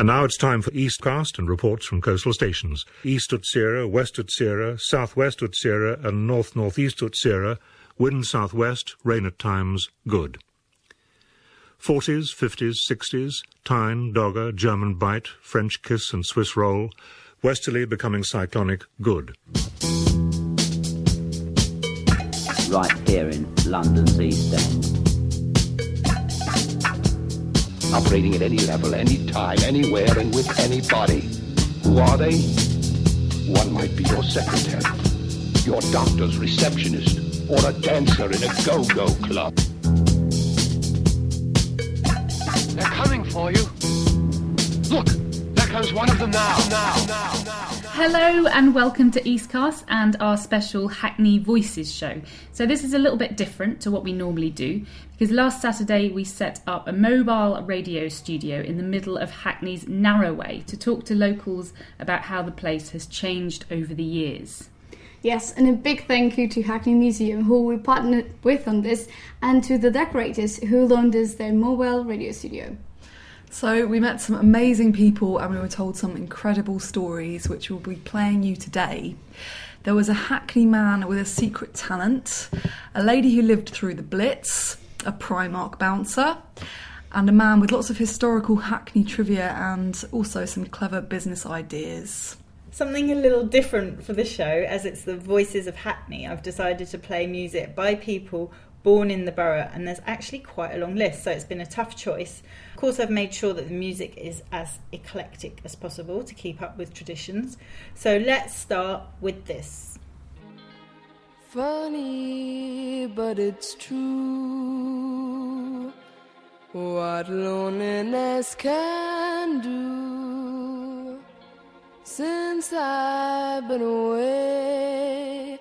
And now it's time for Eastcast and reports from coastal stations. East Utsira, West Utsira, South West Utsira, and North Northeast Utsira. Wind southwest, rain at times, good. 40s, 50s, 60s, Tyne, Dogger, German Bight, French Kiss and Swiss Roll. Westerly becoming cyclonic, good. Right here in London's East End. Operating at any level, any time, anywhere, and with anybody. Who are they? One might be your secretary, your doctor's receptionist, or a dancer in a go-go club. They're coming for you. Look, there comes one of them now, now, now, now. Hello and welcome to Eastcast and our special Hackney Voices show. So, this is a little bit different to what we normally do because last Saturday we set up a mobile radio studio in the middle of Hackney's Narrowway to talk to locals about how the place has changed over the years. Yes, and a big thank you to Hackney Museum, who we partnered with on this, and to the decorators who loaned us their mobile radio studio. So, we met some amazing people and we were told some incredible stories, which we'll be playing you today. There was a Hackney man with a secret talent, a lady who lived through the Blitz, a Primark bouncer, and a man with lots of historical Hackney trivia and also some clever business ideas. Something a little different for the show, as it's the Voices of Hackney. I've decided to play music by people born in the borough, and there's actually quite a long list, so it's been a tough choice. Of course, I've made sure that the music is as eclectic as possible to keep up with traditions. So let's start with this. Funny, but it's true what loneliness can do since I've been away.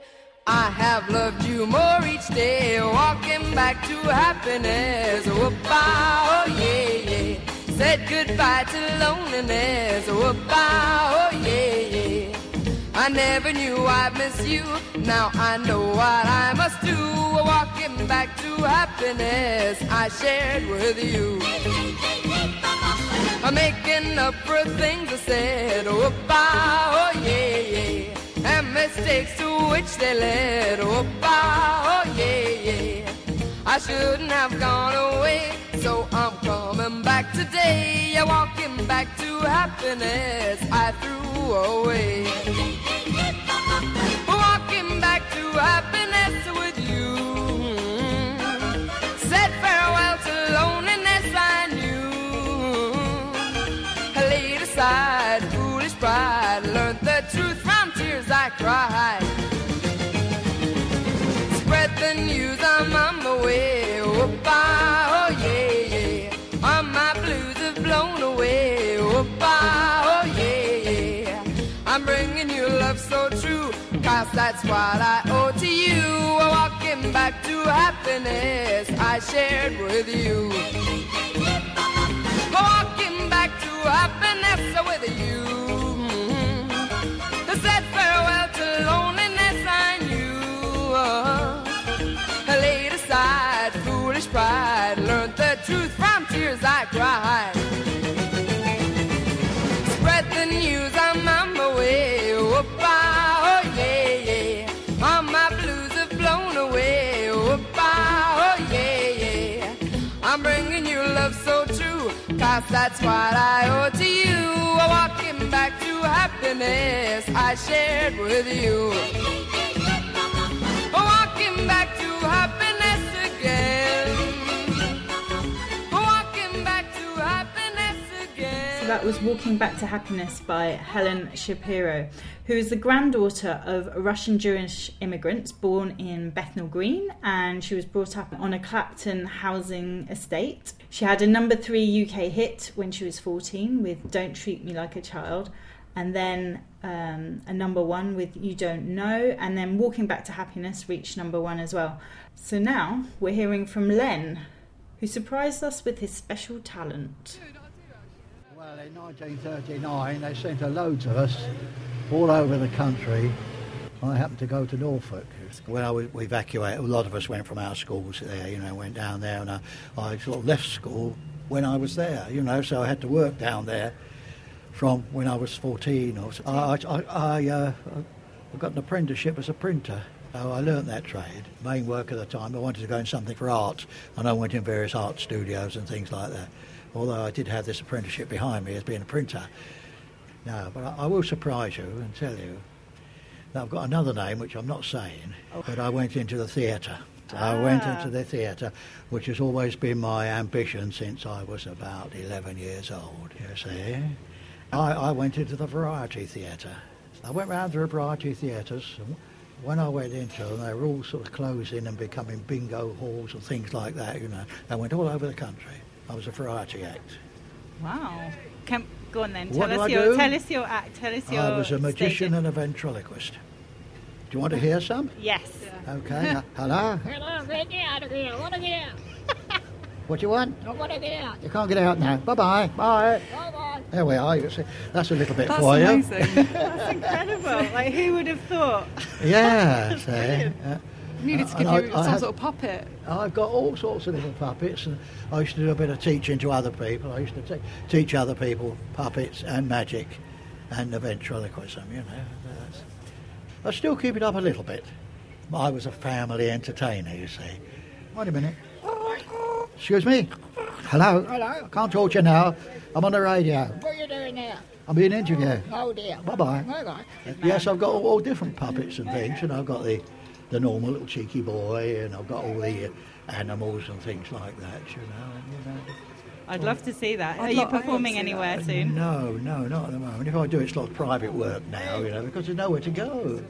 I have loved you more each day, walking back to happiness. Whoop-ah, oh yeah, yeah. Said goodbye to loneliness. Whoop-ah, oh yeah, yeah. I never knew I'd miss you. Now I know what I must do. Walking back to happiness I shared with you. I'm making up for things I said. Whoop-ah, oh yeah, mistakes to which they led. Oh, bah, oh yeah, yeah. I shouldn't have gone away, so I'm coming back today. I'm walking back to happiness I threw away. Walking back to happiness with you. Said farewell to loneliness cried. Spread the news, I'm on my way. Oh, oh yeah, yeah. All my blues have blown away. Oh, oh yeah, yeah. I'm bringing you love so true, cause that's what I owe to you. Walking back to happiness I shared with you. Walking back to happiness with you. Aside foolish pride, learned the truth from tears I cried. Spread the news, I'm on my way. Oh, oh yeah, yeah. All my blues have blown away. Oh, oh yeah, yeah. I'm bringing you love so true, cause that's what I owe to you. Walking back to happiness I shared with you. Walking back to happiness that was Walking Back to Happiness by Helen Shapiro, who is the granddaughter of Russian Jewish immigrants born in Bethnal Green, and she was brought up on a Clapton housing estate. She had a number three UK hit when she was 14 with Don't Treat Me Like a Child, and then um, a number one with You Don't Know, and then Walking Back to Happiness reached number one as well. So now we're hearing from Len, who surprised us with his special talent. Well, in 1939, they sent a loads of us all over the country. I happened to go to Norfolk. When I was evacuated, a lot of us went from our schools there, you know, went down there, and I, I sort of left school when I was there, you know, so I had to work down there. from when I was 14. Or so. I, I, I, uh, I got an apprenticeship as a printer. So I learnt that trade. Main work at the time, I wanted to go in something for art, and I went in various art studios and things like that. Although I did have this apprenticeship behind me as being a printer. No, but I, I will surprise you and tell you that I've got another name which I'm not saying, but I went into the theatre. I went Ah. into the theatre, which has always been my ambition since I was about 11 years old, you see. I, I went into the variety theatre. I went round to the variety theatres. When I went into them, they were all sort of closing and becoming bingo halls and things like that, you know. I went all over the country. I was a variety act. Wow. Can, go on then. What tell do us I your do? tell us your act. Tell us your I was a magician station. and a ventriloquist. Do you want to hear some? Yes. Okay. uh, Hello? Hello, get out of here. I want to get out. What do you want? I want to get out. You can't get out now. Bye-bye. Bye. Bye-bye. There we are. You see, that's a little bit That's for you. amazing. That's incredible. like who would have thought? Yeah. see. Uh, Needed to give and you I- I some had- sort of puppet. I've got all sorts of little puppets, and I used to do a bit of teaching to other people. I used to te- teach other people puppets and magic and the ventriloquism, you know. I still keep it up a little bit. I was a family entertainer, you see. Wait a minute. Excuse me? Hello? Hello. I can't talk to you now. I'm on the radio. What are you doing now? I'm being interviewed. Oh dear. Bye-bye. Bye-bye. Yes, I've got all, all different puppets and things, and I've got the, the normal little cheeky boy, and I've got all the uh, animals and things like that, you know. And, you know. I'd love to see that. I'd Are you lo- performing anywhere that. soon? No, no, not at the moment. If I do, it's like private work now, you know, because there's nowhere to go.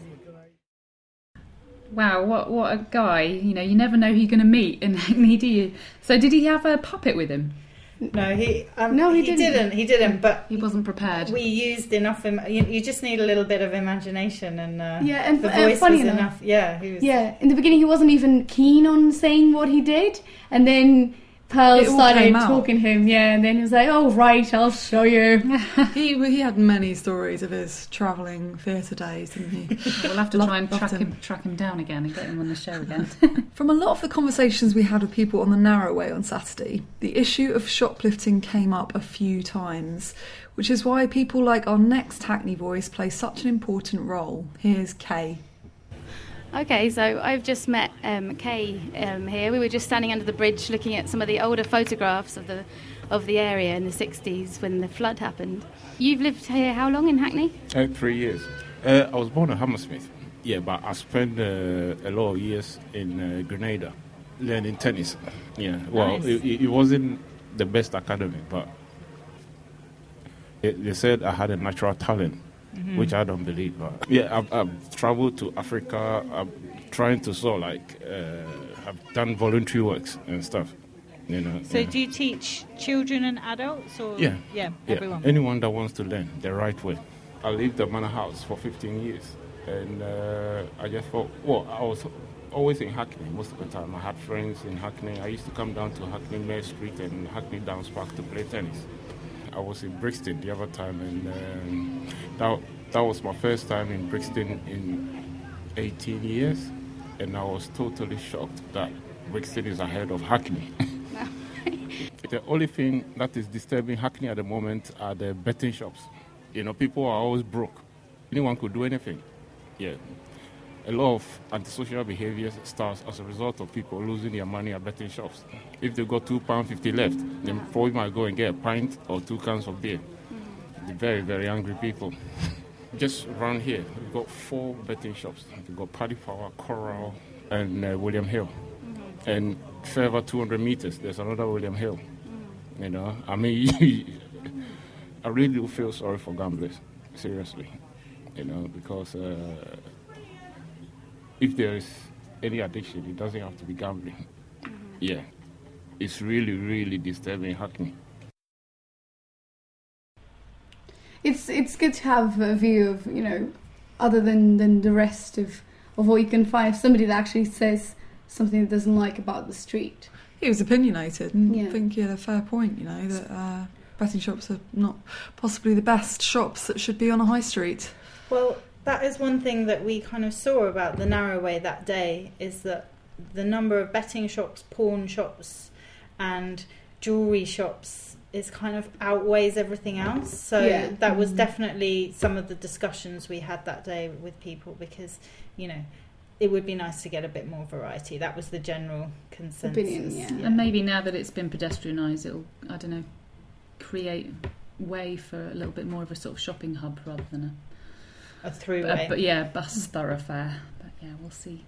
Wow, what what a guy! You know, you never know who you're going to meet in Hackney, do you? So, did he have a puppet with him? No, he um, No, he he didn't. didn't. He didn't. But He wasn't prepared. we used enough. Im- you, you just need a little bit of imagination, and uh, Yeah, and the uh, voice funny was enough- enough. Yeah, was. Yeah, in the beginning he wasn't even keen on saying what he did, and then Pearl It all started came out. talking to him. Yeah, and then he was like, "Oh right, I'll show you." he he had many stories of his travelling theatre days, didn't he? We'll have to Love- try and track him. him. track him down again and get him on the show again. From a lot of the conversations we had with people on the narrow way on Saturday, the issue of shoplifting came up a few times, which is why people like our next Hackney voice play such an important role. Here's Kay. Okay, so I've just met um, Kay um, here. We were just standing under the bridge looking at some of the older photographs of the of the area in the 60s when the flood happened. You've lived here how long in Hackney? Uh, three years. Uh, I was born in Hammersmith. Yeah, but I spent uh, a lot of years in uh, Grenada learning tennis. Yeah, well, Nice. it, it it wasn't the best academy, but it, they said I had a natural talent, which I don't believe. But yeah, I've, I've traveled to Africa. I'm trying to sort of like uh, have done voluntary works and stuff. You know. So yeah. do you teach children and adults, or Yeah. yeah, Yeah, everyone? anyone that wants to learn the right way. I lived at Manor House for 15 years, and uh, I just thought, well, I was always in Hackney most of the time. I had friends in Hackney. I used to come down to Hackney Mare Street and Hackney Downs Park to play tennis. I was in Brixton the other time, and um, that, that was my first time in Brixton in 18 years, and I was totally shocked that Brixton is ahead of Hackney. The only thing that is disturbing Hackney at the moment are the betting shops. You know, people are always broke. Anyone could do anything. Yeah. A lot of antisocial behaviors starts as a result of people losing their money at betting shops. If they got two pound fifty left, they probably might go and get a pint or two cans of beer. They're very, very angry people. Just around here, we've got four betting shops. We've got Paddy Power, Coral, and uh, William Hill. And further 200 meters, there's another William Hill. You know, I mean, I really do feel sorry for gamblers, seriously. You know, because uh, if there is any addiction, it doesn't have to be gambling. Yeah, it's really, really disturbing Hackney. It's it's good to have a view of you know, other than than the rest of of what you can find. Somebody that actually says something that doesn't like about the street. He was opinionated and Yeah. I think he had a fair point, you know, that uh, betting shops are not possibly the best shops that should be on a high street. Well, that is one thing that we kind of saw about the narrow way that day is that the number of betting shops, pawn shops, and jewellery shops is kind of outweighs everything else. So Yeah. that was Mhm. definitely some of the discussions we had that day with people because you know it would be nice to get a bit more variety. That was the general consensus. Opinion, yeah. And maybe now that it's been pedestrianised, it'll, I don't know, create way for a little bit more of a sort of shopping hub rather than a, a, throughway. but yeah, bus thoroughfare. But yeah, we'll see.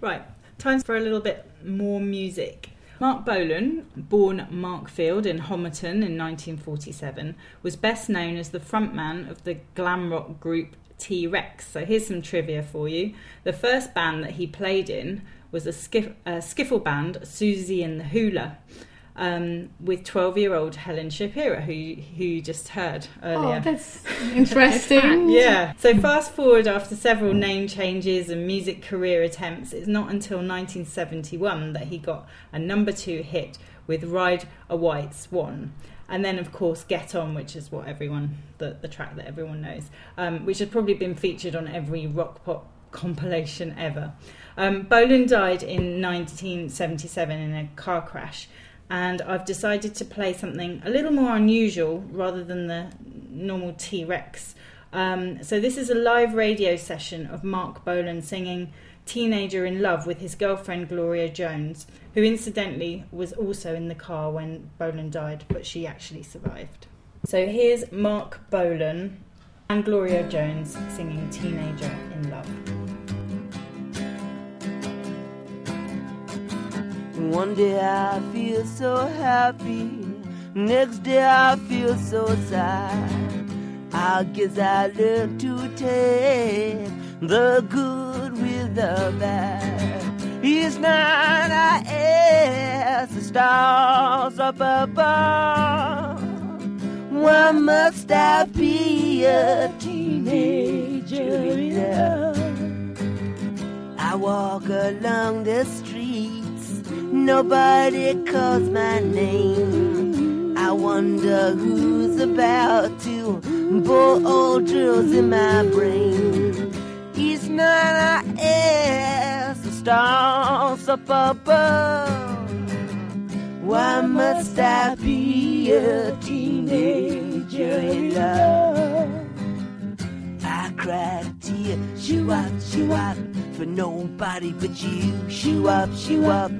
Right, time for a little bit more music. Marc Bolan, born Mark Field in Homerton in 1947, was best known as the frontman of the glam rock group T Rex. So here's some trivia for you. The first band that he played in was a, skiff, a skiffle band, Susie and the Hula, um, with 12 year old Helen Shapiro, who, who you just heard earlier. Oh, that's interesting. Yeah. So fast forward after several name changes and music career attempts, it's not until 1971 that he got a number two hit with Ride a White Swan. And then, of course, Get On, which is what everyone, the, the track that everyone knows, um, which has probably been featured on every rock pop compilation ever. Um, Bolan died in 1977 in a car crash, and I've decided to play something a little more unusual rather than the normal T Rex. Um, so, this is a live radio session of Marc Bolan singing Teenager in Love with his girlfriend Gloria Jones, who incidentally was also in the car when Bolan died, but she actually survived. So, here's Marc Bolan and Gloria Jones singing Teenager in Love. One day I feel so happy, next day I feel so sad. I guess I learned to take the good with the bad. Each night I ask the stars up above, why must I be a teenager? I walk along the streets, nobody calls my name. I wonder who's about to bore old drills in my brain. Each night I ask the stars up above, why must I be a teenager in love? I cried a tear, shoo up, shoo up, for nobody but you. Shoo up, shoo up,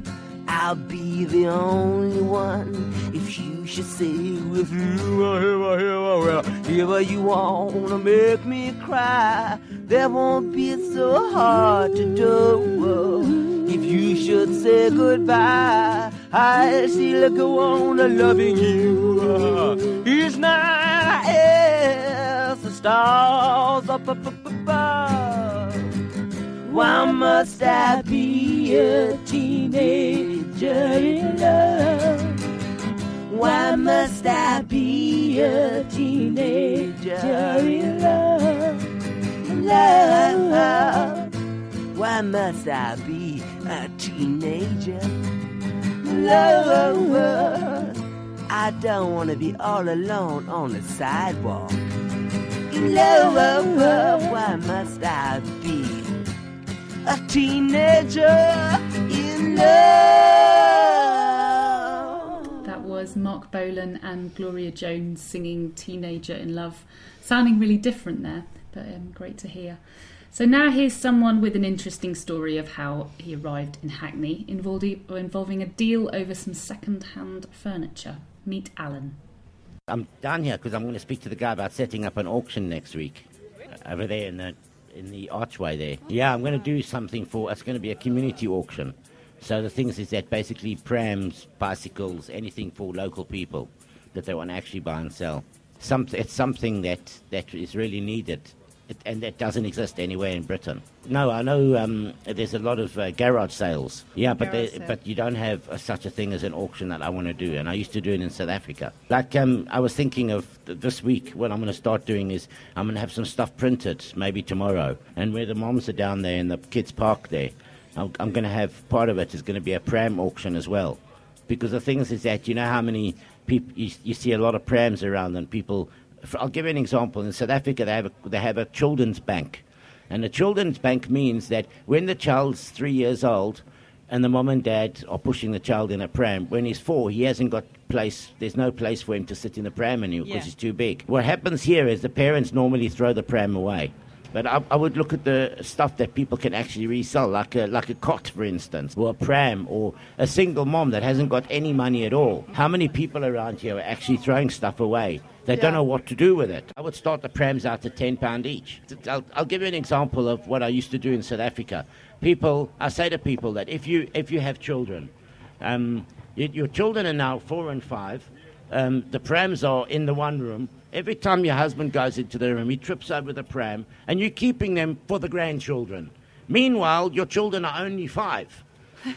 I'll be the only one. If you should say with you, ever, ever, ever you wanna make me cry, that won't be so hard to do. If you should say goodbye, I still go on loving you. Each night I ask the stars up above. Why must I be a teenager in love? Why must I be a teenager in love? Love. Why must I be a teenager? Love. I don't want to be all alone on the sidewalk. Love. Why must I be a teenager in? That was Marc Bolan and Gloria Jones singing Teenager in Love. Sounding really different there, but um, great to hear. So now here's someone with an interesting story of how he arrived in Hackney, involving, involving a deal over some second-hand furniture. Meet Alan. I'm down here because I'm going to speak to the guy about setting up an auction next week uh, over there in the in the archway there. Yeah, I'm going to do something for. It's going to be a community auction. So the things is that basically prams, bicycles, anything for local people that they want to actually buy and sell. Some, it's something that that is really needed. It, and that doesn't exist anywhere in Britain. No, I know um, there's a lot of uh, garage sales. Yeah, but Garage sale. but you don't have uh, such a thing as an auction that I want to do, and I used to do it in South Africa. Like um, I was thinking of th- this week, what I'm going to start doing is I'm going to have some stuff printed, maybe tomorrow, and where the moms are down there in the kids' park there, I'm, I'm going to have part of it is going to be a pram auction as well, because the thing is, is that you know how many people you, you see a lot of prams around, and people. I'll give you an example. In South Africa, they have a, they have a children's bank. And the children's bank means that when the child's three years old, and the mom and dad are pushing the child in a pram. When he's four, he hasn't got place. There's no place for him to sit in the pram anymore because Yeah. he's too big. What happens here is the parents normally throw the pram away. But I, I would look at the stuff that people can actually resell, like a, like a cot, for instance, or a pram, or a single mom that hasn't got any money at all. How many people around here are actually throwing stuff away? They don't know what to do with it. I would start the prams out at £10 each. I'll, I'll give you an example of what I used to do in South Africa. People, I say to people that if you, if you have children, um, your children are now four and five, um, the prams are in the one room. Every time your husband goes into the room, he trips over the pram, and you're keeping them for the grandchildren. Meanwhile, your children are only five.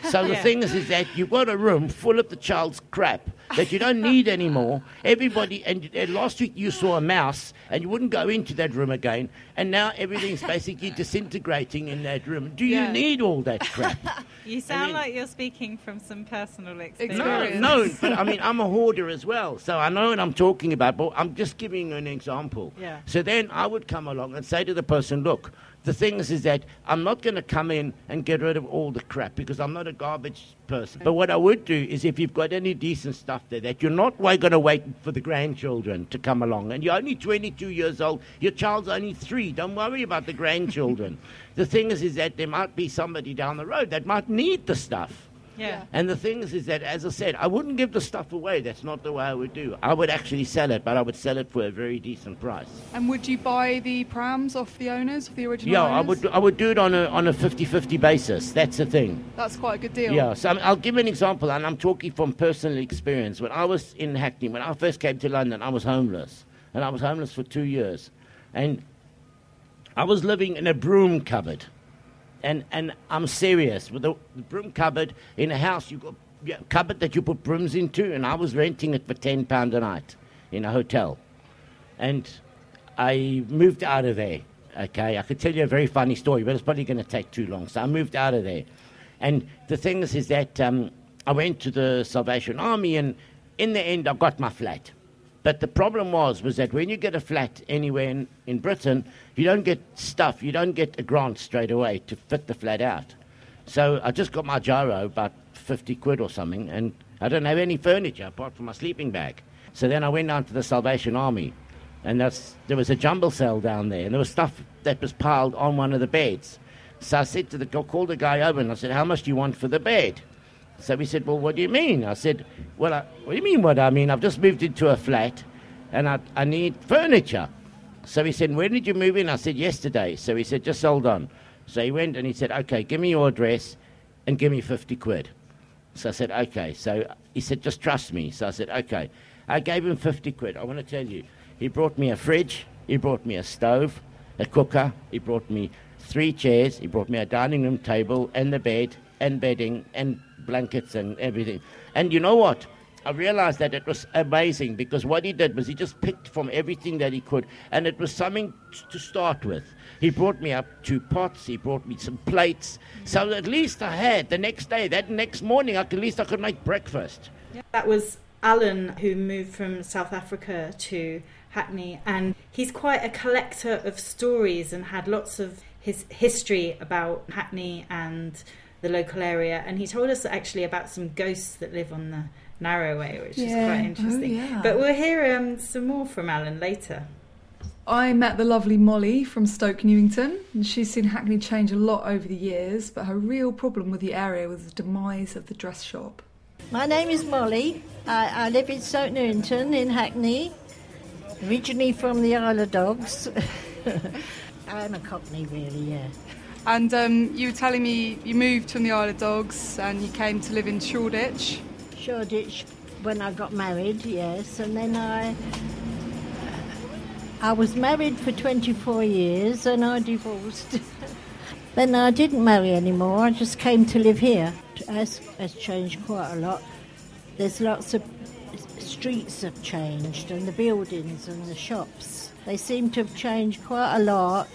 So the Yeah. thing is, is that you've got a room full of the child's crap that you don't need anymore. Everybody, and uh, last week you saw a mouse, and you wouldn't go into that room again, and now everything's basically disintegrating in that room. Do you Yeah. need all that crap? You sound like you're speaking from some personal experience. No, no, but I mean, I'm a hoarder as well, so I know what I'm talking about, but I'm just giving an example. Yeah. So then I would come along and say to the person, look, the thing is, is that I'm not going to come in and get rid of all the crap because I'm not a garbage person. But what I would do is if you've got any decent stuff there that you're not going to wait for the grandchildren to come along and you're only 22 years old, your child's only three, don't worry about the grandchildren. the thing is, is that there might be somebody down the road that might need the stuff. Yeah. And the thing is, is that, as I said, I wouldn't give the stuff away. That's not the way I would do. I would actually sell it, but I would sell it for a very decent price. And would you buy the prams off the owners, of the original Yeah, owners? I would. I would do it on a on a 50-50 basis. That's the thing. That's quite a good deal. Yeah. So I'm, I'll give an example, and I'm talking from personal experience. When I was in Hackney, when I first came to London, I was homeless, and I was homeless for two years, and I was living in a broom cupboard. And, and I'm serious. With the, the broom cupboard in a house, you got yeah, cupboard that you put brooms into, and I was renting it for ten pound a night in a hotel. And I moved out of there. Okay, I could tell you a very funny story, but it's probably going to take too long. So I moved out of there. And the thing is, is that um, I went to the Salvation Army, and in the end, I got my flat. But the problem was, was that when you get a flat anywhere in, in Britain, you don't get stuff, you don't get a grant straight away to fit the flat out. So I just got my giro, about 50 quid or something, and I don't have any furniture apart from my sleeping bag. So then I went down to the Salvation Army, and there was a jumble cell down there, and there was stuff that was piled on one of the beds. So I said to the, called the guy over, and I said, how much do you want for the bed? So he said, Well, what do you mean? I said, Well, I, what do you mean what I mean? I've just moved into a flat and I, I need furniture. So he said, When did you move in? I said, Yesterday. So he said, Just hold on. So he went and he said, Okay, give me your address and give me 50 quid. So I said, Okay. So he said, Just trust me. So I said, Okay. I gave him 50 quid. I want to tell you, he brought me a fridge, he brought me a stove, a cooker, he brought me three chairs, he brought me a dining room table and the bed and bedding and blankets and everything. And you know what? I realized that it was amazing because what he did was he just picked from everything that he could, and it was something t- to start with. He brought me up two pots, he brought me some plates, so at least I had the next day, that next morning, I could, at least I could make breakfast. That was Alan who moved from South Africa to Hackney, and he's quite a collector of stories and had lots of his history about Hackney and the local area. And he told us actually about some ghosts that live on the narrow way, which is Yeah. quite Oh, interesting. yeah. But we'll hear um, some more from Alan later. I met the lovely Molly from Stoke Newington, and she's seen Hackney change a lot over the years, but her real problem with the area was the demise of the dress shop. My name is Molly. I, I live in Stoke Newington in Hackney, originally from the Isle of Dogs. I'm a Cockney, really, yeah. And um, you were telling me you moved from the Isle of Dogs and you came to live in Shoreditch. Shoreditch when I got married, yes, and then I. I was married for 24 years and I divorced. then I didn't marry anymore, I just came to live here. Has, has changed quite a lot. There's lots of streets have changed and the buildings and the shops. They seem to have changed quite a lot.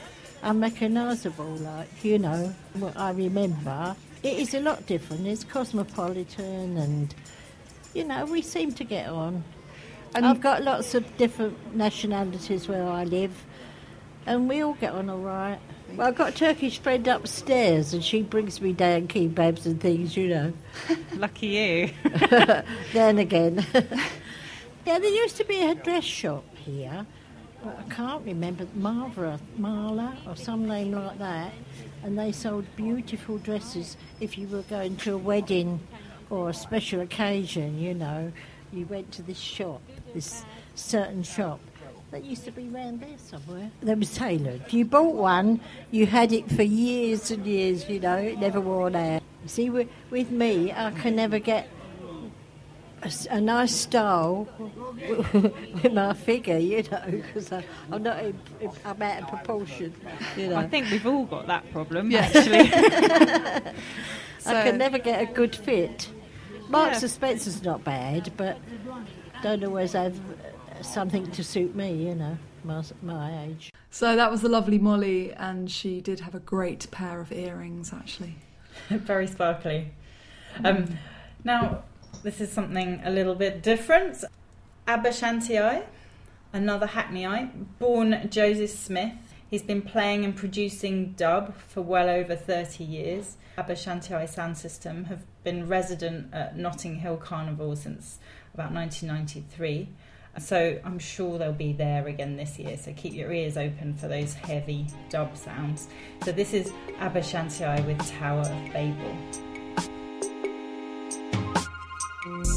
Unrecognisable, like, you know, what I remember. It is a lot different. It's cosmopolitan and, you know, we seem to get on. And- I've got lots of different nationalities where I live, and we all get on all right. Well, I've got a Turkish friend upstairs, and she brings me down kebabs and things, you know. Lucky you. then again. yeah, there used to be a dress shop here. I can't remember Marva, Marla, or some name like that. And they sold beautiful dresses if you were going to a wedding or a special occasion, you know. You went to this shop, this certain shop. That used to be round there somewhere. There was tailored. If you bought one, you had it for years and years, you know, it never wore out. See, with me, I can never get a, s- a nice style with my figure, you know, because I'm not in, I'm out of proportion, you know. I think we've all got that problem, Yeah. actually. I can never get a good fit. Marks Yeah. and Spencer's not bad, but don't always have uh, something to suit me, you know, my, my age. So that was the lovely Molly, and she did have a great pair of earrings, actually. Very sparkly. Um, now, this is something a little bit different. Aba Shanti-I, another Hackneyite, born Joseph Smith. He's been playing and producing dub for well over 30 years. Aba Sound System have been resident at Notting Hill Carnival since about 1993. So I'm sure they'll be there again this year. So keep your ears open for those heavy dub sounds. So this is Abba with Tower of Babel. Thank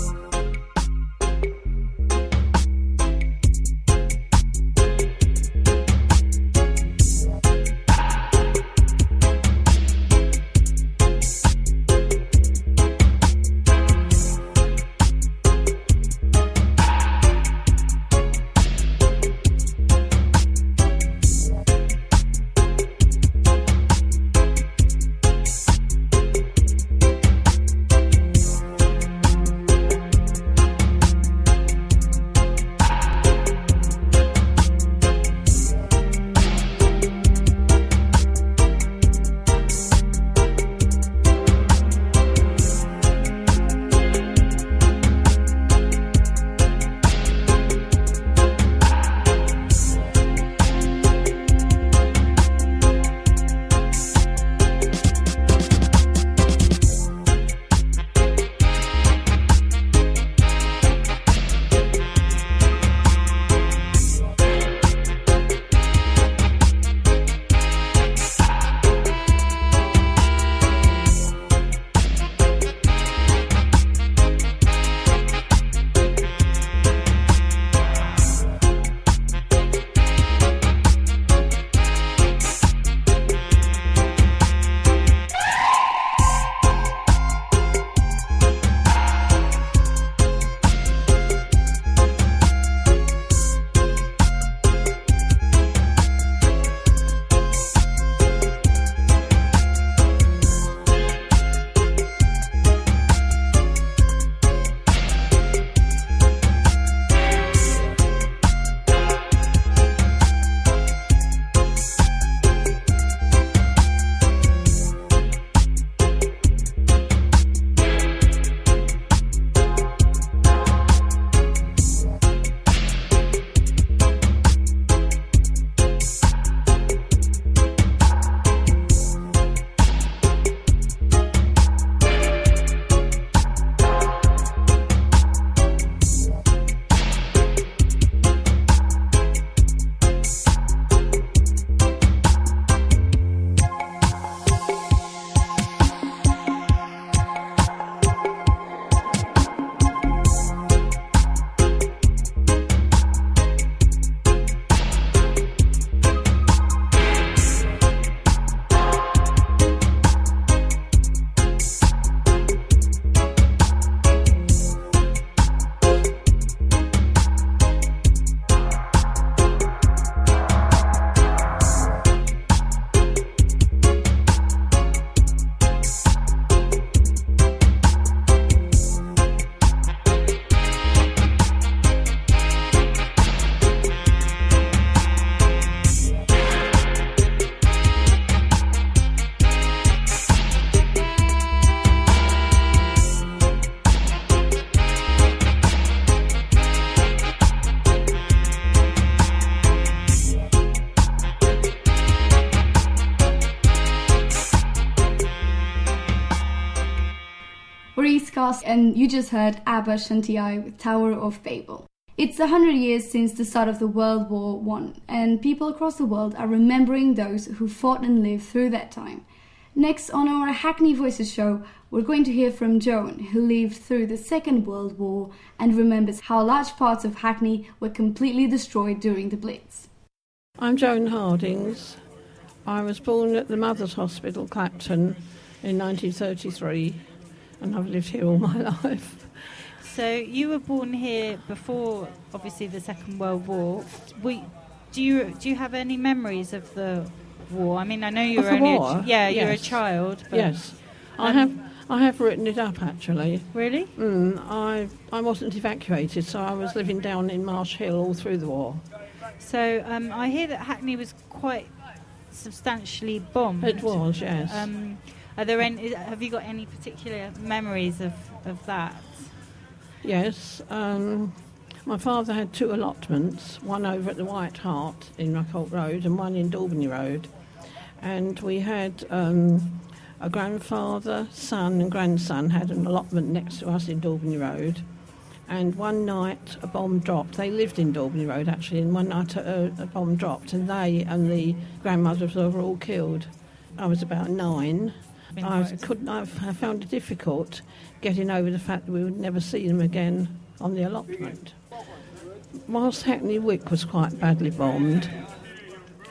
And you just heard Aba Shanti with Tower of Babel. It's a hundred years since the start of the World War One, and people across the world are remembering those who fought and lived through that time. Next on our Hackney Voices show, we're going to hear from Joan, who lived through the Second World War and remembers how large parts of Hackney were completely destroyed during the Blitz. I'm Joan Hardings. I was born at the Mothers Hospital, Clapton, in 1933, and I've lived here all my life. So you were born here before, obviously, the Second World War. We, do you do you have any memories of the war? I mean, I know you Of were only war? A, yeah, you were a child. But, yes, I um, have. I have written it up actually. Really? Mm, I I wasn't evacuated, so I was living down in Marsh Hill all through the war. So um, I hear that Hackney was quite substantially bombed. It was, yes. Um, are there any? Have you got any particular memories of, of that? Yes. Um, my father had two allotments, one over at the White Hart in Rockholt Road and one in Daubeney Road. And we had um, a grandfather, son, and grandson had an allotment next to us in Daubeney Road. And one night a bomb dropped. They lived in Daubeney Road actually, and one night a, a bomb dropped, and they and the grandmothers were all killed. I was about nine. I couldn't. I I found it difficult getting over the fact that we would never see them again on the allotment. Whilst Hackney Wick was quite badly bombed,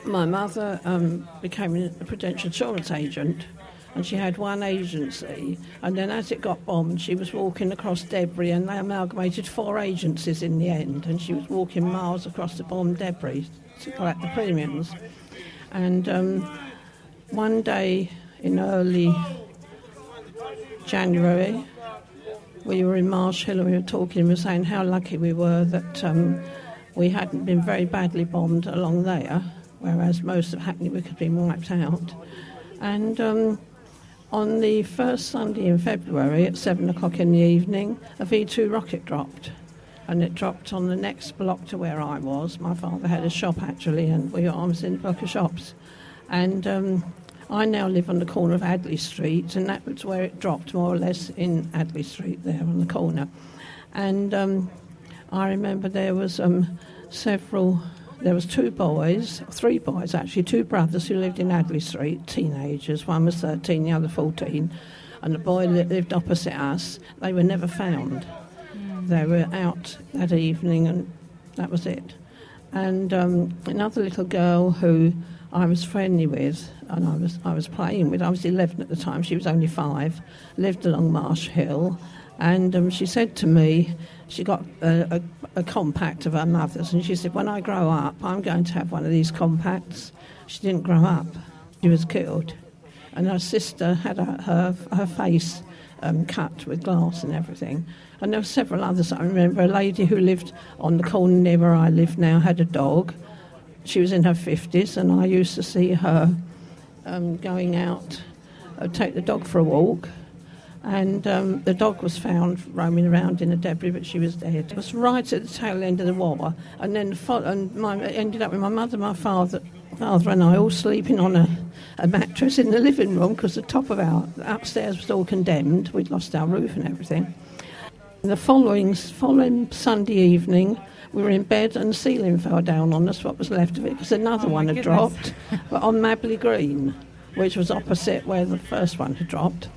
my mother um, became a prudential insurance agent and she had one agency and then as it got bombed she was walking across debris and they amalgamated four agencies in the end and she was walking miles across the bombed debris to collect the premiums and um, one day in early January we were in Marsh Hill and we were talking, we were saying how lucky we were that um, we hadn't been very badly bombed along there, whereas most of Hackney Wick had been wiped out. And um, on the first Sunday in February at seven o'clock in the evening, a V 2 rocket dropped. And it dropped on the next block to where I was. My father had a shop actually, and we, I was in a block of shops. And um, I now live on the corner of Adley Street, and that was where it dropped, more or less, in Adley Street there on the corner. And um, I remember there was um, several, there was two boys, three boys actually, two brothers who lived in Adley Street, teenagers. One was 13, the other 14. And the boy that lived opposite us, they were never found. They were out that evening, and that was it. And um, another little girl who I was friendly with, and I was I was playing with. I was 11 at the time. She was only five. Lived along Marsh Hill, and um, she said to me, she got a, a, a compact of her mother's, and she said, "When I grow up, I'm going to have one of these compacts." She didn't grow up. She was killed, and her sister had her her, her face um, cut with glass and everything. And there were several others. I remember a lady who lived on the corner near where I live now had a dog. She was in her 50s, and I used to see her um, going out, uh, take the dog for a walk. And um, the dog was found roaming around in the debris, but she was dead. It was right at the tail end of the war, and then fo- and my, ended up with my mother, my father, father, and I all sleeping on a, a mattress in the living room because the top of our upstairs was all condemned. We'd lost our roof and everything. The following following Sunday evening, we were in bed and the ceiling fell down on us. What was left of it because another Oh, one had goodness. dropped, but on Mabley Green, which was opposite where the first one had dropped.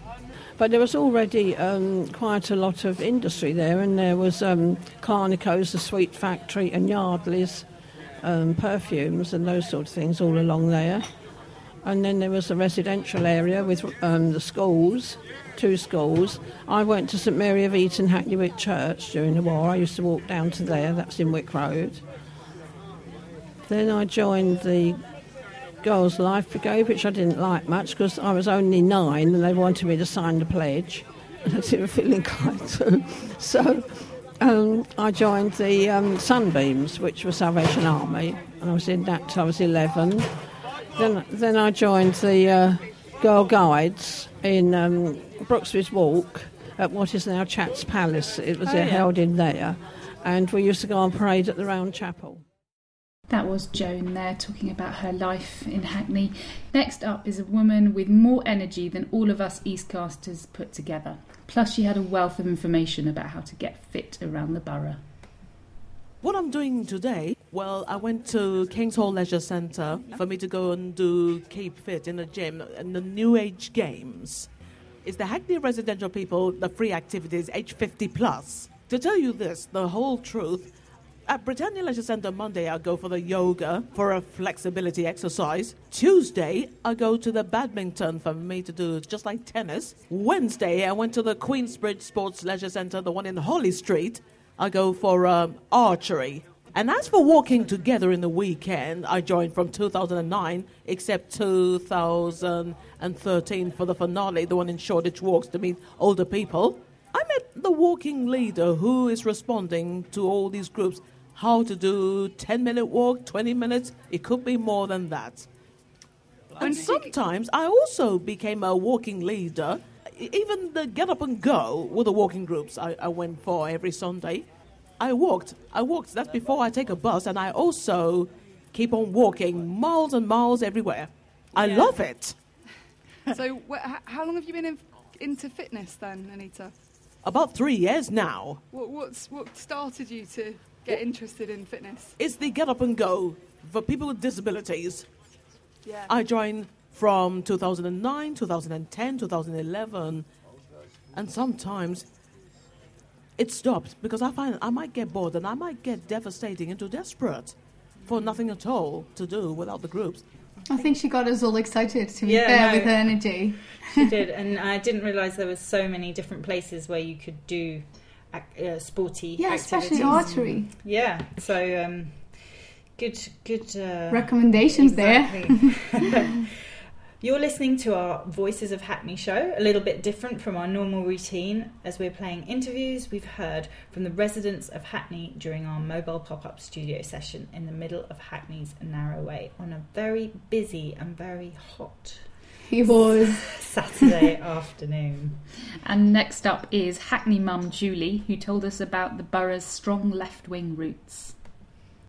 But there was already um, quite a lot of industry there, and there was um, Clarnico's, the sweet factory, and Yardley's um, perfumes and those sort of things all along there. And then there was the residential area with um, the schools, two schools. I went to St Mary of Eton Hackney Wick Church during the war. I used to walk down to there, that's in Wick Road. Then I joined the Girls' Life Brigade, which I didn't like much because I was only nine and they wanted me to sign the pledge. I didn't feel inclined to. So um, I joined the um, Sunbeams, which was Salvation Army, and I was in that till I was 11. Then, then I joined the uh, Girl Guides in um, Brooksby's Walk at what is now Chats Palace. It was Oh, uh, yeah. held in there, and we used to go on parade at the Round Chapel. That was Joan there talking about her life in Hackney. Next up is a woman with more energy than all of us Eastcasters put together. Plus, she had a wealth of information about how to get fit around the borough. What I'm doing today, well, I went to King's Hall Leisure Centre for me to go and do Keep Fit in the gym and the New Age Games. It's the Hackney residential people, the free activities, age 50 plus. To tell you this, the whole truth, at Britannia Leisure Centre Monday, I go for the yoga for a flexibility exercise. Tuesday, I go to the badminton for me to do just like tennis. Wednesday, I went to the Queensbridge Sports Leisure Centre, the one in Holly Street. I go for um, archery. And as for walking together in the weekend, I joined from 2009, except 2013 for the finale, the one in Shoreditch Walks to meet older people. I met the walking leader who is responding to all these groups how to do 10 minute walk, 20 minutes, it could be more than that. And sometimes I also became a walking leader. Even the get up and go were the walking groups I, I went for every Sunday. I walked. I walked. That's before I take a bus, and I also keep on walking miles and miles everywhere. I Yeah. love it. so, wh- how long have you been in, into fitness then, Anita? About three years now. What, what's, what started you to get interested in fitness? It's the get up and go for people with disabilities. Yeah. I joined from 2009, 2010, 2011, and sometimes it stopped because I find I might get bored and I might get devastating into desperate for nothing at all to do without the groups. I think she got us all excited to be Yeah, there no. with her energy. she did, and I didn't realise there were so many different places where you could do ac- uh, sporty Yeah, activities. especially archery. Yeah, so um, good, good uh, Recommendations there. exactly. You're listening to our Voices of Hackney show, a little bit different from our normal routine. As we're playing interviews, we've heard from the residents of Hackney during our mobile pop up studio session in the middle of Hackney's Narrow Way on a very busy and very hot He was. Saturday afternoon. And next up is Hackney mum Julie, who told us about the borough's strong left wing roots.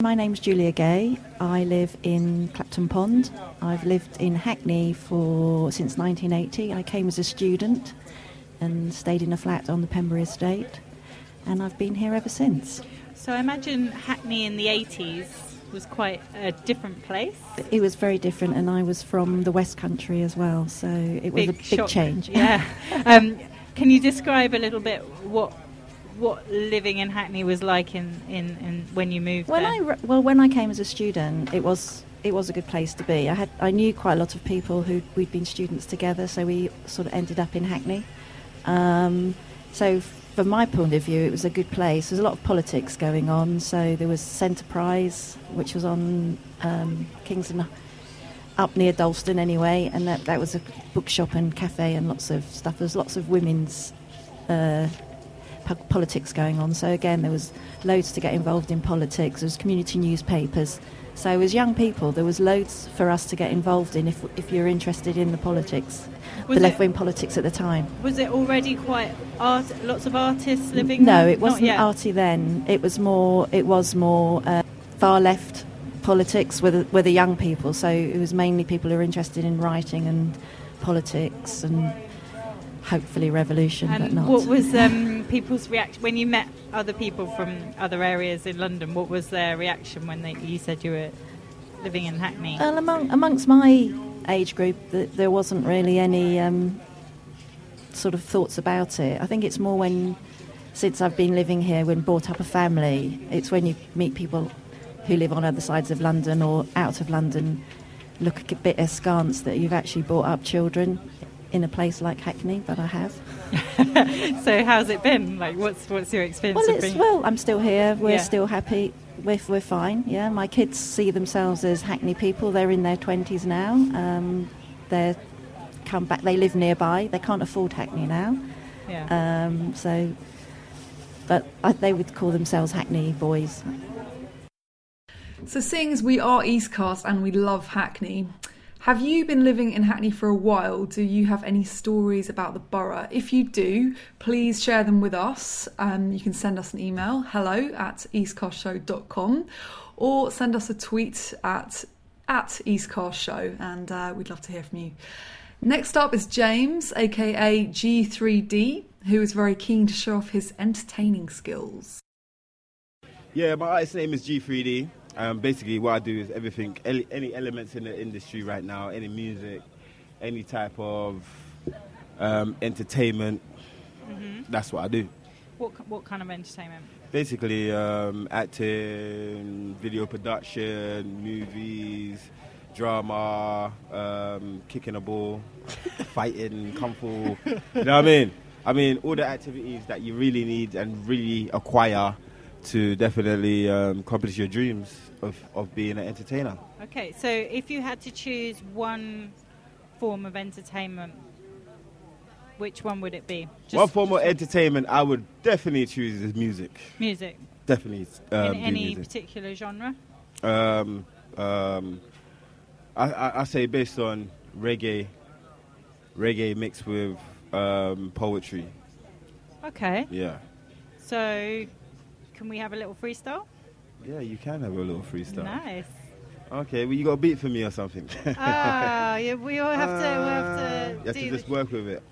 My name's Julia Gay. I live in Clapton Pond. I've lived in Hackney for since 1980. I came as a student and stayed in a flat on the Pembury estate, and I've been here ever since. So I imagine Hackney in the 80s was quite a different place. It was very different, and I was from the West Country as well, so it was a big shock. change. Yeah. um, can you describe a little bit what what living in Hackney was like in, in, in when you moved When there? I well, when I came as a student, it was it was a good place to be. I had I knew quite a lot of people who we'd been students together, so we sort of ended up in Hackney. Um, so from my point of view, it was a good place. There's a lot of politics going on. So there was Centerprise, which was on um, Kingsland, up near Dalston anyway, and that that was a bookshop and cafe and lots of stuff. There's lots of women's. Uh, politics going on. So again, there was loads to get involved in politics. There was community newspapers. So as young people, there was loads for us to get involved in if, if you're interested in the politics, Was the left-wing politics at the time. was it already quite art? Lots of artists living No, it wasn't arty then. It was more. It was more uh, far left politics with the, with the young people. So it was mainly people who were interested in writing and politics and hopefully revolution, but not. what was um, people's reaction when you met other people from other areas in London? What was their reaction when they, you said you were living in Hackney? Well, among, amongst my age group, th- there wasn't really any um, sort of thoughts about it. I think it's more when, since I've been living here, when brought up a family, it's when you meet people who live on other sides of London or out of London, look a bit askance that you've actually brought up children in a place like Hackney, but I have. so how's it been? Like, what's what's your experience Well, of it's, being? well, I'm still here. We're Yeah. still happy. We're, we're fine. Yeah, my kids see themselves as Hackney people. They're in their twenties now. Um, they're come back. They live nearby. They can't afford Hackney now. Yeah. Um, so, but I, they would call themselves Hackney boys. So, seeing as we are Eastcast and we love Hackney, have you been living in Hackney for a while? Do you have any stories about the borough? If you do, please share them with us. Um, you can send us an email, hello at eastcastshow.com, or send us a tweet at, at eastcastshow, and uh, we'd love to hear from you. Next up is James, aka G3D, who is very keen to show off his entertaining skills. Yeah, my artist name is G3D. Um, basically, what I do is everything, any, any elements in the industry right now, any music, any type of um, entertainment. Mhm. That's what I do. What what kind of entertainment? Basically, um, acting, video production, movies, drama, um, kicking a ball, fighting, kung fu. You know what I mean? I mean, all the activities that you really need and really acquire to definitely um, accomplish your dreams of, of being an entertainer. Okay, so if you had to choose one form of entertainment, which one would it be? One form of entertainment I would definitely choose is music. music. Definitely. Um, In any music. particular genre? Um, um, I, I, I say based on reggae, reggae mixed with um, poetry. Okay. Yeah, So, can we have a little freestyle? yeah, you can have a little freestyle. Nice. Okay, well, you got a beat for me or something. Ah, yeah, we all have to. We have to you have to just work with it.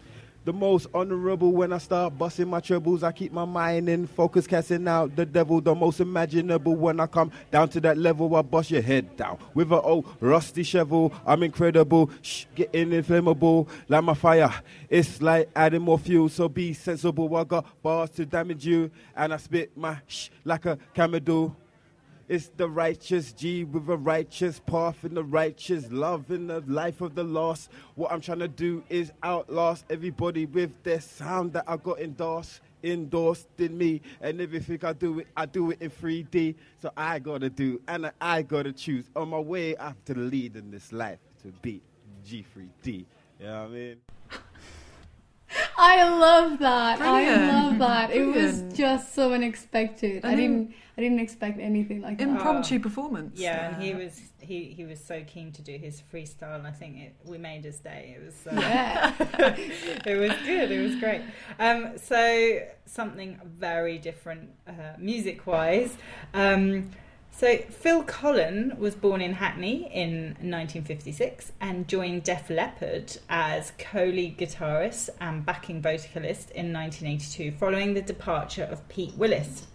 The most honorable when I start busting my troubles, I keep my mind in focus, casting out the devil. The most imaginable when I come down to that level, I bust your head down with an old rusty shovel. I'm incredible, shh, getting inflammable like my fire. It's like adding more fuel, so be sensible. I got bars to damage you, and I spit my shh like a camel. It's the righteous G with a righteous path and the righteous love in the life of the lost. What I'm trying to do is outlast everybody with their sound that I got endorsed, endorsed in me. And everything I do, it, I do it in 3D. So I gotta do, and I gotta choose on my way after the lead in this life to beat G3D. You know what I mean? I love that. Brilliant. I love that. It was just so unexpected. I And in- didn't. I didn't expect anything like that. Impromptu performance. Yeah, and he was he, he was so keen to do his freestyle, and I think it, we made his day. It was uh, Yeah. it was good. It was great. Um, so something very different uh, music wise. Um, so Phil Collen was born in Hackney in 1956 and joined Def Leppard as co-lead guitarist and backing vocalist in 1982, following the departure of Pete Willis.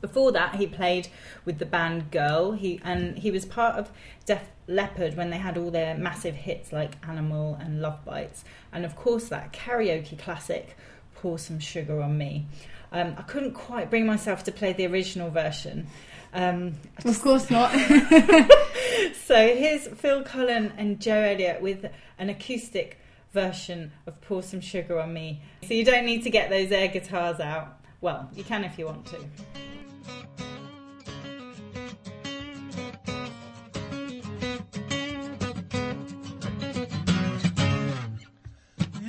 Before that, he played with the band Girl. He and he was part of Def Leppard when they had all their massive hits like Animal and Love Bites, and of course that karaoke classic, Pour Some Sugar on Me. Um, I couldn't quite bring myself to play the original version. Um, I Of course not. so here's Phil Collen and Joe Elliott with an acoustic version of Pour Some Sugar on Me. So you don't need to get those air guitars out. Well, you can if you want to.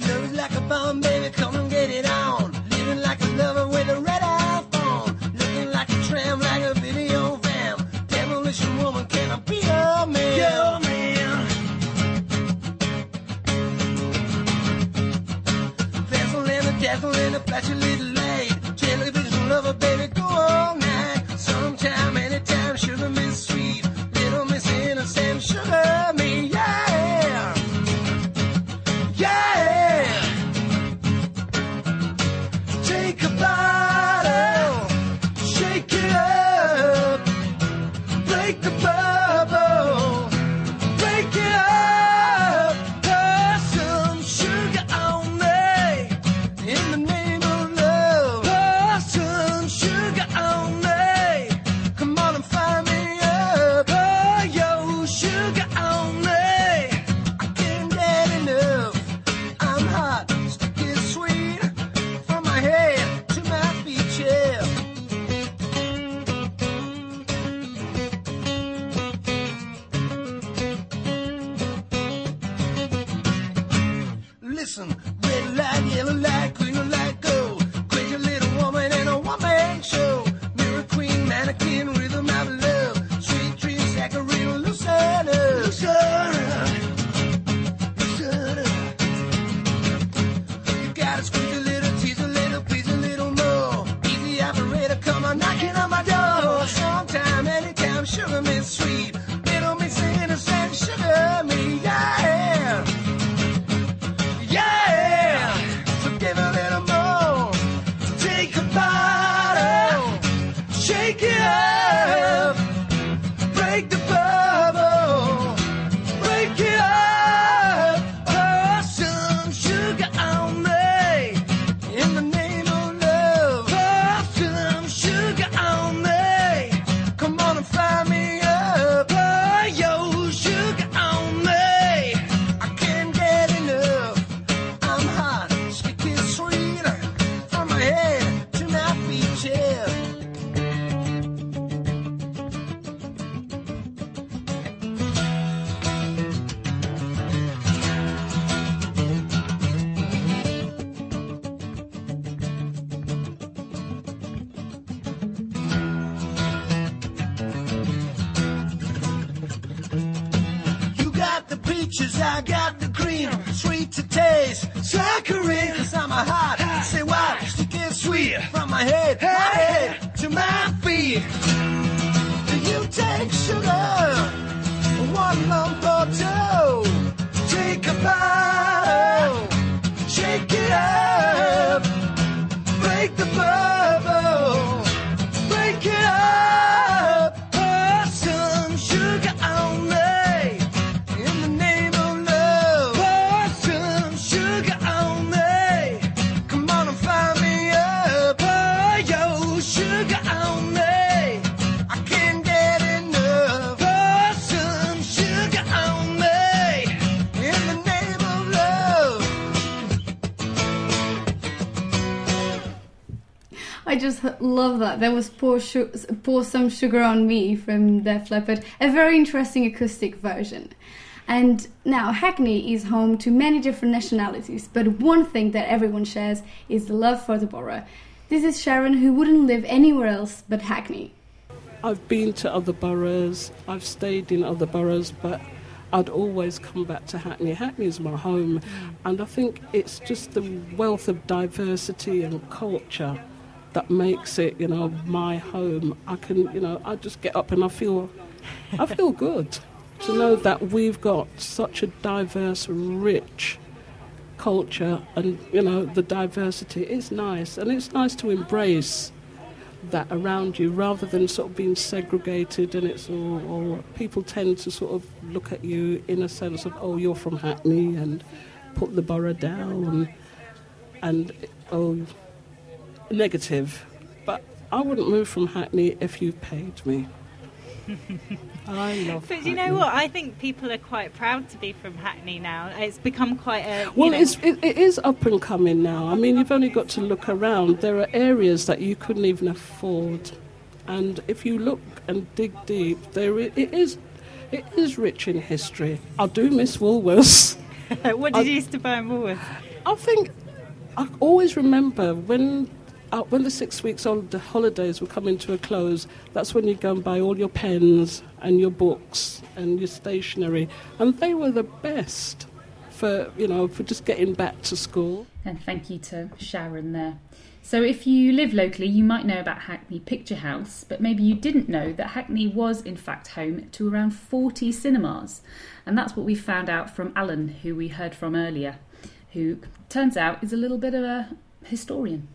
Love like a bomb, baby, come and get it on. Living like a lover with a red just love that. That was pour, Su- pour Some Sugar on Me from Def Leppard, a very interesting acoustic version. And now, Hackney is home to many different nationalities, but one thing that everyone shares is the love for the borough. This is Sharon, who wouldn't live anywhere else but Hackney. I've been to other boroughs, I've stayed in other boroughs, but I'd always come back to Hackney. Hackney is my home, and I think it's just the wealth of diversity and culture that makes it, you know, my home. I can, you know, I just get up and I feel, I feel good to know that we've got such a diverse, rich culture, and you know, the diversity is nice, and it's nice to embrace that around you rather than sort of being segregated and it's all, all people tend to sort of look at you in a sense of oh you're from Hackney and put the borough down and oh negative but I wouldn't move from Hackney if you paid me I love But you know what? I think people are quite proud to be from Hackney now. It's become quite a. you Well, know, it's, it, it is up and coming now. I mean, you've only got to look around. There are areas that you couldn't even afford, and if you look and dig deep, there it is. It is rich in history. I do miss Woolworths. what did you used to buy in Woolworths? I think I always remember when uh, when the six weeks the holidays were coming to a close. That's when you go and buy all your pens and your books and your stationery, and they were the best for you know for just getting back to school. And thank you to Sharon there. So, if you live locally, you might know about Hackney Picture House, but maybe you didn't know that Hackney was in fact home to around 40 cinemas. And that's what we found out from Alan, who we heard from earlier, who turns out is a little bit of a historian.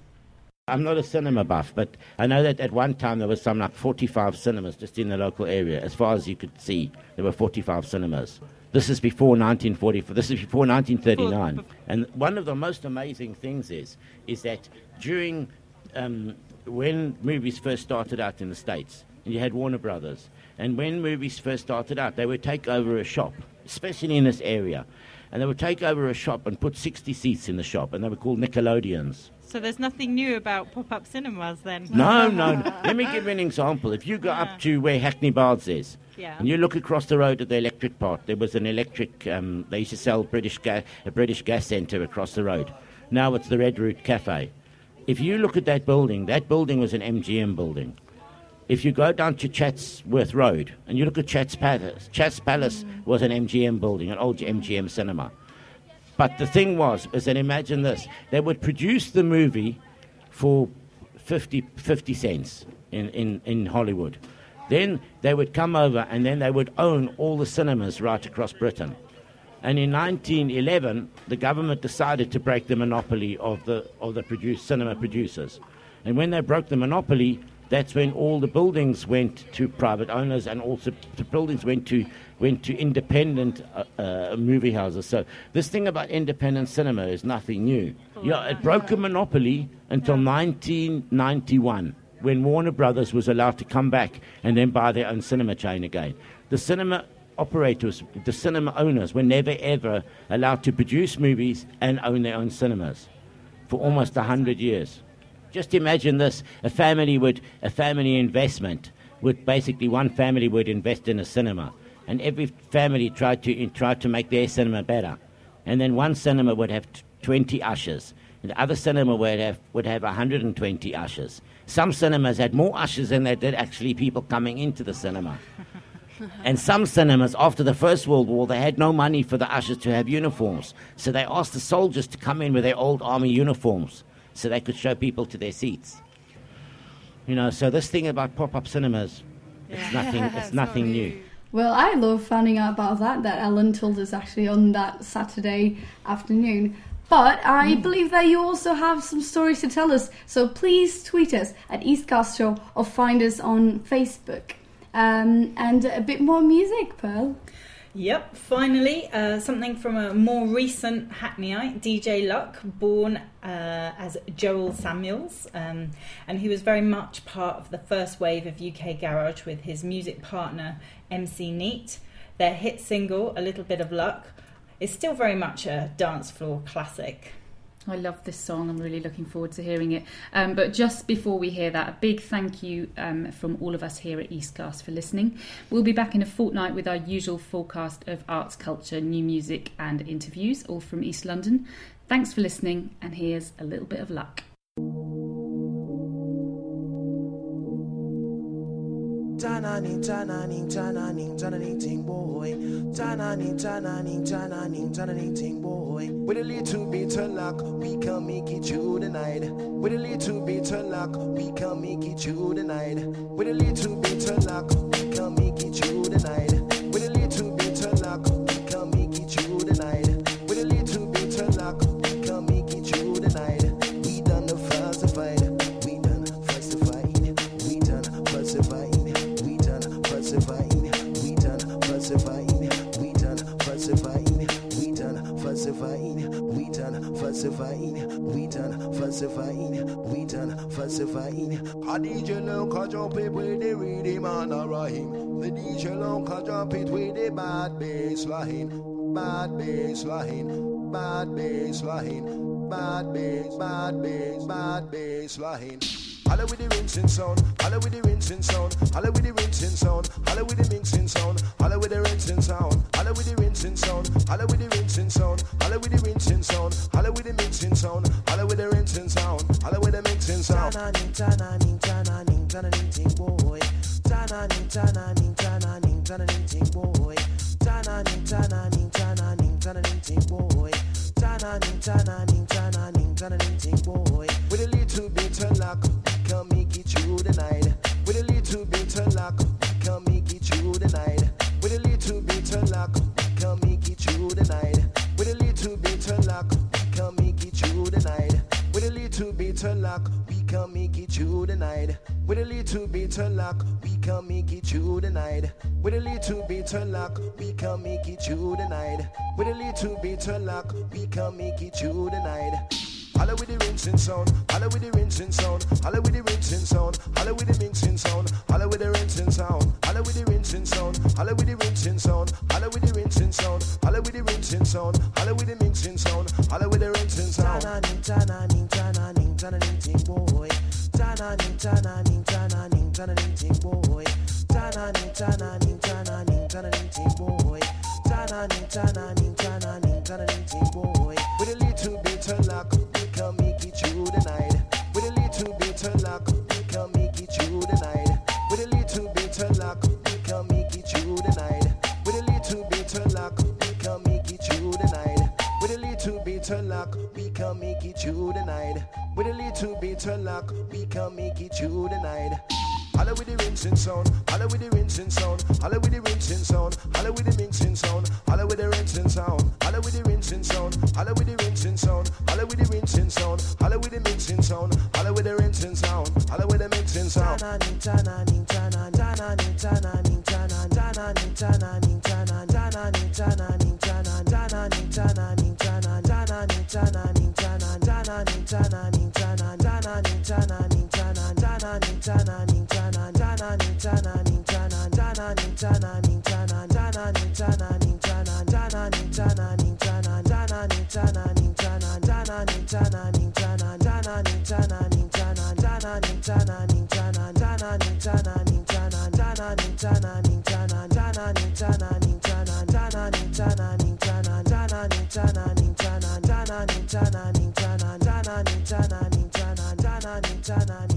I'm not a cinema buff, but I know that at one time there was some like 45 cinemas just in the local area. As far as you could see, there were 45 cinemas. This is before 1944. This is before 1939. And one of the most amazing things is, is that during um, when movies first started out in the States, and you had Warner Brothers, and when movies first started out, they would take over a shop, especially in this area, and they would take over a shop and put 60 seats in the shop, and they were called Nickelodeons. So there's nothing new about pop-up cinemas then. No, no. Let me give you an example. If you go up to where Hackney Bards is, Yeah. and you look across the road at the electric part, there was an electric. Um, they used to sell British ga- a British gas centre across the road. Now it's the Red Root Cafe. If you look at that building, that building was an MGM building. If you go down to Chatsworth Road and you look at Chats Palace, Chats Palace was an MGM building, an old MGM cinema. But the thing was, is that imagine this: they would produce the movie for 50, 50 cents in, in, in Hollywood. Then they would come over and then they would own all the cinemas right across Britain. And in 1911, the government decided to break the monopoly of the, of the produce, cinema producers. And when they broke the monopoly, that's when all the buildings went to private owners and also the buildings went to, went to independent uh, uh, movie houses. So this thing about independent cinema is nothing new. Yeah, it broke a monopoly until 1991 when Warner Brothers was allowed to come back and then buy their own cinema chain again. The cinema operators, the cinema owners, were never ever allowed to produce movies and own their own cinemas for almost a hundred years. Just imagine this: a family would, a family investment would basically one family would invest in a cinema, and every family tried to tried to make their cinema better, and then one cinema would have t- twenty ushers, and the other cinema would have would have hundred and twenty ushers. Some cinemas had more ushers than they did actually people coming into the cinema. And some cinemas, after the First World War, they had no money for the ushers to have uniforms. So they asked the soldiers to come in with their old army uniforms so they could show people to their seats. You know, so this thing about pop up cinemas, it's nothing, it's nothing new. Well, I love finding out about that, that Ellen told us actually on that Saturday afternoon. But I believe that you also have some stories to tell us, so please tweet us at Eastcast Show or find us on Facebook. Um, and a bit more music, Pearl. Yep, finally, uh, something from a more recent Hackneyite, DJ Luck, born uh, as Joel Samuels. Um, and he was very much part of the first wave of UK Garage with his music partner, MC Neat. Their hit single, A Little Bit of Luck, is still very much a dance floor classic. I love this song. I'm really looking forward to hearing it. Um, but just before we hear that, a big thank you um, from all of us here at Eastcast for listening. We'll be back in a fortnight with our usual forecast of arts, culture, new music, and interviews, all from East London. Thanks for listening, and here's a little bit of luck. Tananing, tananing, tananing, tananing, ting boy. Tananing, tananing, tananing, tananing, ting boy. With a little bit of luck, we can make it through the night. With a little bit of luck, we can make it through the night. With a little bit of luck, we can make it through the night. Falsified, we done falsifying. A DJ low can jump it with the rhythm and a rhyme. The DJ low can jump it with the bad bass line, bad bass line, bad bass line, bad bass, bad bass, bad bass line. Holla with the rinsing sound, holla with the rinsing sound, holla with the rinsing sound, holla with the mixing sound, holla with the rinsing sound, holla with the rinsing sound, holla with the rinsing sound, holla with the rinsing sound, holla with the mixing sound, holla with the rinsing sound, holla with the mixing sound. Tananing, tananing, tananing, tananing, ting boy. Tananing, tananing, tananing, tananing, ting boy. Tananing, tananing, tananing, tananing, ting boy. Tananing, tananing, tananing, tananing, ting boy. With a little bit of luck, Come and get you tonight with a little bit of luck. Come and get you tonight with a little bit of luck. Come and get you tonight with a little bit of luck. Come and you tonight with a little bit of luck. We come and get you tonight with a little bit of luck. We come and get you tonight with a little bit of luck. We come and get you tonight with a little bit of luck. We come and get you tonight. Holla with the rinsing sound, holla with the rinsing sound, holla with the rinsing sound, holla with the mixing sound, holla with the rinsing sound, holla with the rinsing sound, holla with the rinsing sound, holla with the rinsing sound, holla with the rinsing sound, holla with the mixing sound, holla with the rinsing sound. Tananing, tananing, tananing, tananing, ting boy. Tananing, tananing, tananing, tananing, ting boy. Tananing, tananing, tananing, tananing, ting boy. Tananing, tananing, tananing, tananing, ting boy. Bit luck, we can make it through the night. With a little bit of luck, we can make it through the night. With a little bit of luck, we can make it through the night. With a little bit of luck, we can make it through the night. With a little bit of luck, we can make it through the night. With a little bit of luck, we can make it through the night. Holla with the rinsing sound, holla with the rinsing sound, holla with the rinsing sound, holla with the mixing sound, holla with the rinsing sound, holla with the rinsing sound, holla with the rinsing sound, holla with the rinsing sound, holla with the mixing sound, holla with the rinsing sound, holla with the mixing sound. Tananing, tananing, tananing, tananing, Jana